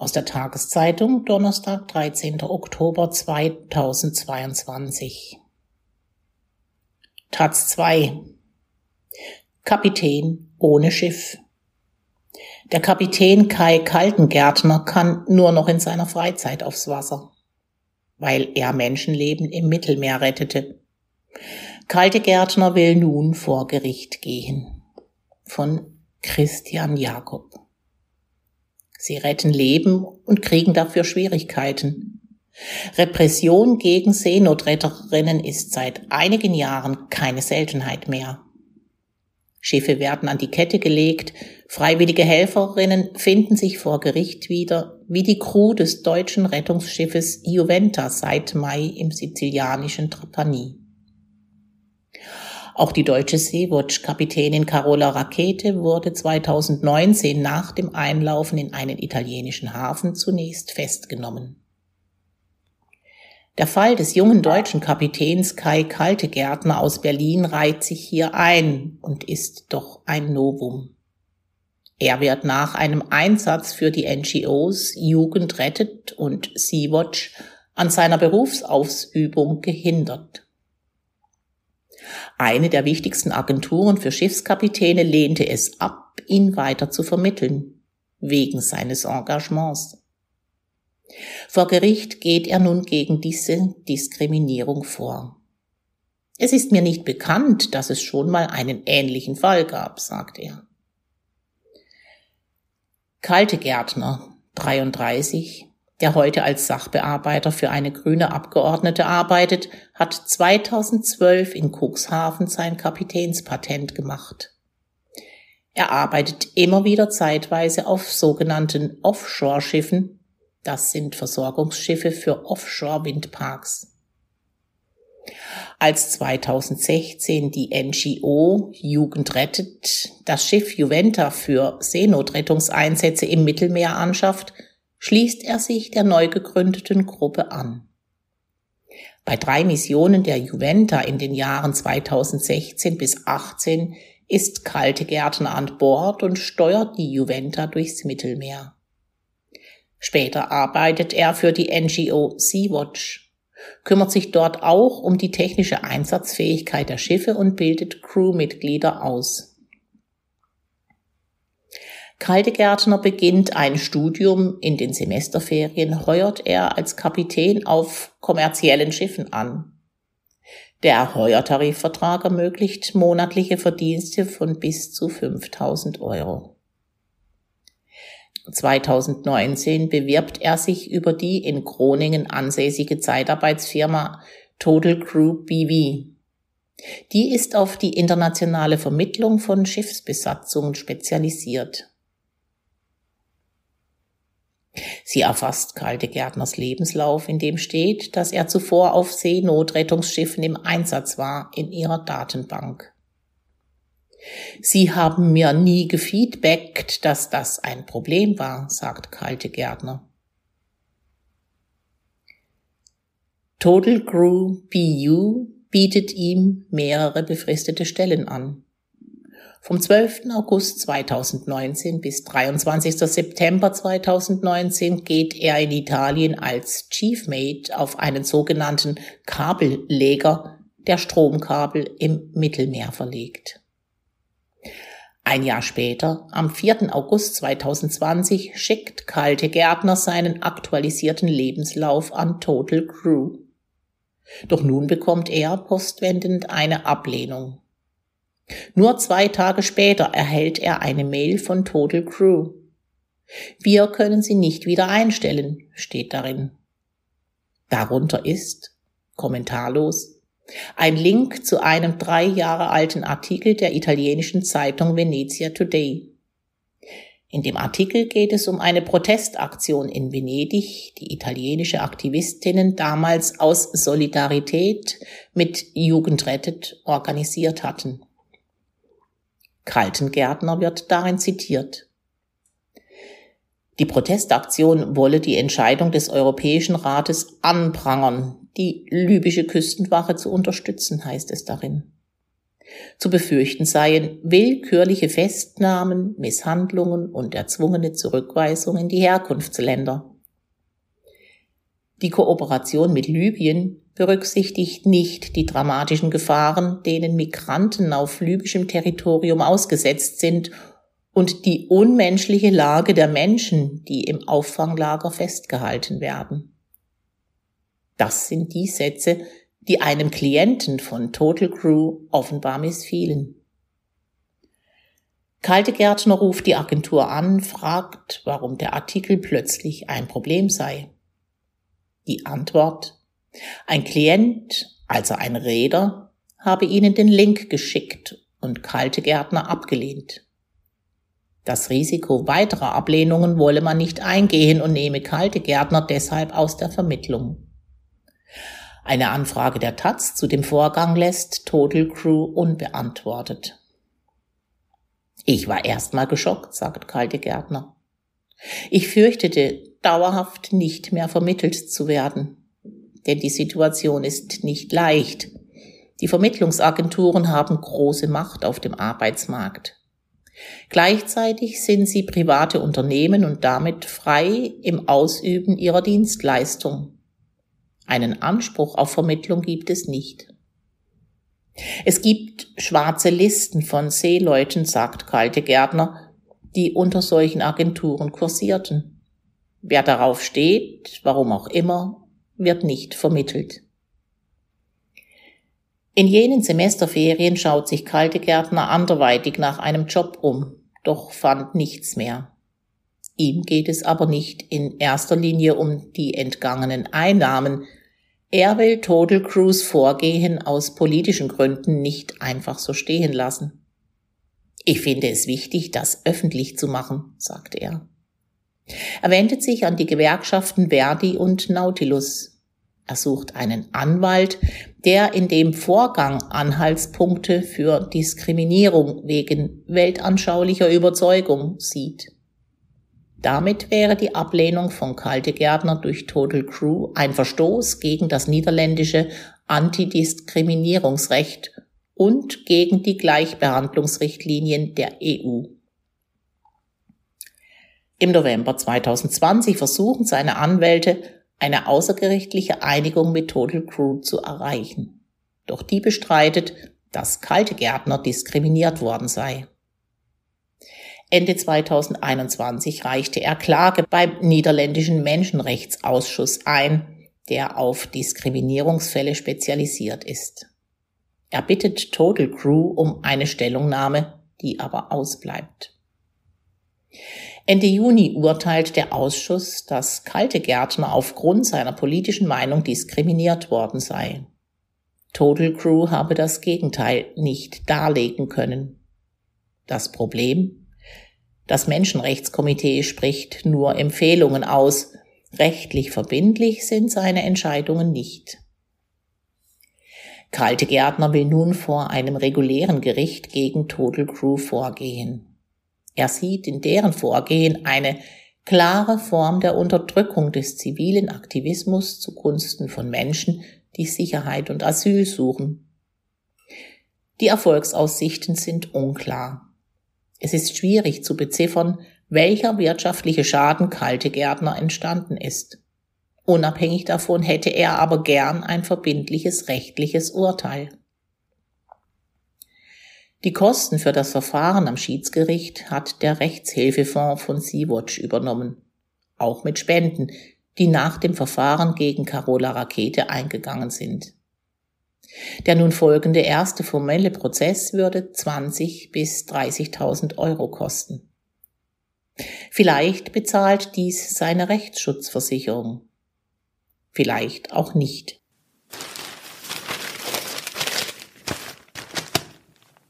Aus der Tageszeitung Donnerstag, 13. Oktober 2022. Taz 2. Kapitän ohne Schiff. Der Kapitän Kai Kaltengärtner kann nur noch in seiner Freizeit aufs Wasser, weil er Menschenleben im Mittelmeer rettete. Kaltegärtner will nun vor Gericht gehen. Von Christian Jakob. Sie retten Leben und kriegen dafür Schwierigkeiten. Repression gegen Seenotretterinnen ist seit einigen Jahren keine Seltenheit mehr. Schiffe werden an die Kette gelegt, freiwillige Helferinnen finden sich vor Gericht wieder, wie die Crew des deutschen Rettungsschiffes Juventa seit Mai im sizilianischen Trapani. Auch die deutsche Sea-Watch-Kapitänin Carola Rakete wurde 2019 nach dem Einlaufen in einen italienischen Hafen zunächst festgenommen. Der Fall des jungen deutschen Kapitäns Kai Kaltegärtner aus Berlin reiht sich hier ein und ist doch ein Novum. Er wird nach einem Einsatz für die NGOs Jugend rettet und Sea-Watch an seiner Berufsausübung gehindert. Eine der wichtigsten Agenturen für Schiffskapitäne lehnte es ab, ihn weiter zu vermitteln, wegen seines Engagements. Vor Gericht geht er nun gegen diese Diskriminierung vor. Es ist mir nicht bekannt, dass es schon mal einen ähnlichen Fall gab, sagt er. Kalte Gärtner, 33, der heute als Sachbearbeiter für eine grüne Abgeordnete arbeitet, hat 2012 in Cuxhaven sein Kapitänspatent gemacht. Er arbeitet immer wieder zeitweise auf sogenannten Offshore-Schiffen, das sind Versorgungsschiffe für Offshore-Windparks. Als 2016 die NGO Jugend rettet das Schiff Juventa für Seenotrettungseinsätze im Mittelmeer anschafft, schließt er sich der neu gegründeten Gruppe an. Bei drei Missionen der Juventa in den Jahren 2016 bis 18 ist Kalte Gärtner an Bord und steuert die Juventa durchs Mittelmeer. Später arbeitet er für die NGO Sea-Watch, kümmert sich dort auch um die technische Einsatzfähigkeit der Schiffe und bildet Crewmitglieder aus. Kaldegärtner beginnt ein Studium. In den Semesterferien heuert er als Kapitän auf kommerziellen Schiffen an. Der Heuertarifvertrag ermöglicht monatliche Verdienste von bis zu 5000 Euro. 2019 bewirbt er sich über die in Groningen ansässige Zeitarbeitsfirma Total Crew BV. Die ist auf die internationale Vermittlung von Schiffsbesatzungen spezialisiert. Sie erfasst Kalte Gärtners Lebenslauf, in dem steht, dass er zuvor auf Seenotrettungsschiffen im Einsatz war, in ihrer Datenbank. Sie haben mir nie gefeedbackt, dass das ein Problem war, sagt Kalte Gärtner. Total Crew BU bietet ihm mehrere befristete Stellen an. Vom 12. August 2019 bis 23. September 2019 geht er in Italien als Chiefmate auf einen sogenannten Kabelleger, der Stromkabel im Mittelmeer verlegt. Ein Jahr später, am 4. August 2020, schickt Kalte Gärtner seinen aktualisierten Lebenslauf an Total Crew. Doch nun bekommt er postwendend eine Ablehnung. Nur zwei Tage später erhält er eine Mail von Total Crew. Wir können sie nicht wieder einstellen, steht darin. Darunter ist, kommentarlos, ein Link zu einem drei Jahre alten Artikel der italienischen Zeitung Venezia Today. In dem Artikel geht es um eine Protestaktion in Venedig, die italienische Aktivistinnen damals aus Solidarität mit Jugendrettet organisiert hatten. Kaltengärtner wird darin zitiert. Die Protestaktion wolle die Entscheidung des Europäischen Rates anprangern, die libysche Küstenwache zu unterstützen, heißt es darin. Zu befürchten seien willkürliche Festnahmen, Misshandlungen und erzwungene Zurückweisung in die Herkunftsländer. Die Kooperation mit Libyen berücksichtigt nicht die dramatischen Gefahren, denen Migranten auf libyschem Territorium ausgesetzt sind und die unmenschliche Lage der Menschen, die im Auffanglager festgehalten werden. Das sind die Sätze, die einem Klienten von Total Crew offenbar missfielen. Kalte Gärtner ruft die Agentur an, fragt, warum der Artikel plötzlich ein Problem sei. Die Antwort, ein Klient, also ein Räder, habe ihnen den Link geschickt und Kalte Gärtner abgelehnt. Das Risiko weiterer Ablehnungen wolle man nicht eingehen und nehme Kalte Gärtner deshalb aus der Vermittlung. Eine Anfrage der Taz zu dem Vorgang lässt Total Crew unbeantwortet. Ich war erstmal geschockt, sagt Kalte Gärtner. Ich fürchtete, dauerhaft nicht mehr vermittelt zu werden. Denn die Situation ist nicht leicht. Die Vermittlungsagenturen haben große Macht auf dem Arbeitsmarkt. Gleichzeitig sind sie private Unternehmen und damit frei im Ausüben ihrer Dienstleistung. Einen Anspruch auf Vermittlung gibt es nicht. Es gibt schwarze Listen von Seeleuten, sagt Kalte Gärtner, die unter solchen Agenturen kursierten. Wer darauf steht, warum auch immer, wird nicht vermittelt. In jenen Semesterferien schaut sich Kalte Gärtner anderweitig nach einem Job um, doch fand nichts mehr. Ihm geht es aber nicht in erster Linie um die entgangenen Einnahmen, er will Total Cruise Vorgehen aus politischen Gründen nicht einfach so stehen lassen. Ich finde es wichtig, das öffentlich zu machen, sagt er. Er wendet sich an die Gewerkschaften Verdi und Nautilus. Er sucht einen Anwalt, der in dem Vorgang Anhaltspunkte für Diskriminierung wegen weltanschaulicher Überzeugung sieht. Damit wäre die Ablehnung von Kalte Gärtner durch Total Crew ein Verstoß gegen das niederländische Antidiskriminierungsrecht und gegen die Gleichbehandlungsrichtlinien der EU. Im November 2020 versuchen seine Anwälte, eine außergerichtliche Einigung mit Total Crew zu erreichen. Doch die bestreitet, dass Kalte Gärtner diskriminiert worden sei. Ende 2021 reichte er Klage beim niederländischen Menschenrechtsausschuss ein, der auf Diskriminierungsfälle spezialisiert ist. Er bittet Total Crew um eine Stellungnahme, die aber ausbleibt. Ende Juni urteilt der Ausschuss, dass Kalte Gärtner aufgrund seiner politischen Meinung diskriminiert worden sei. Total Crew habe das Gegenteil nicht darlegen können. Das Problem? Das Menschenrechtskomitee spricht nur Empfehlungen aus. Rechtlich verbindlich sind seine Entscheidungen nicht. Kalte Gärtner will nun vor einem regulären Gericht gegen Total Crew vorgehen. Er sieht in deren Vorgehen eine klare Form der Unterdrückung des zivilen Aktivismus zugunsten von Menschen, die Sicherheit und Asyl suchen. Die Erfolgsaussichten sind unklar. Es ist schwierig zu beziffern, welcher wirtschaftliche Schaden Kalte Gärtner entstanden ist. Unabhängig davon hätte er aber gern ein verbindliches rechtliches Urteil. Die Kosten für das Verfahren am Schiedsgericht hat der Rechtshilfefonds von Sea-Watch übernommen, auch mit Spenden, die nach dem Verfahren gegen Carola Rakete eingegangen sind. Der nun folgende erste formelle Prozess würde 20 bis 30.000 Euro kosten. Vielleicht bezahlt dies seine Rechtsschutzversicherung. Vielleicht auch nicht.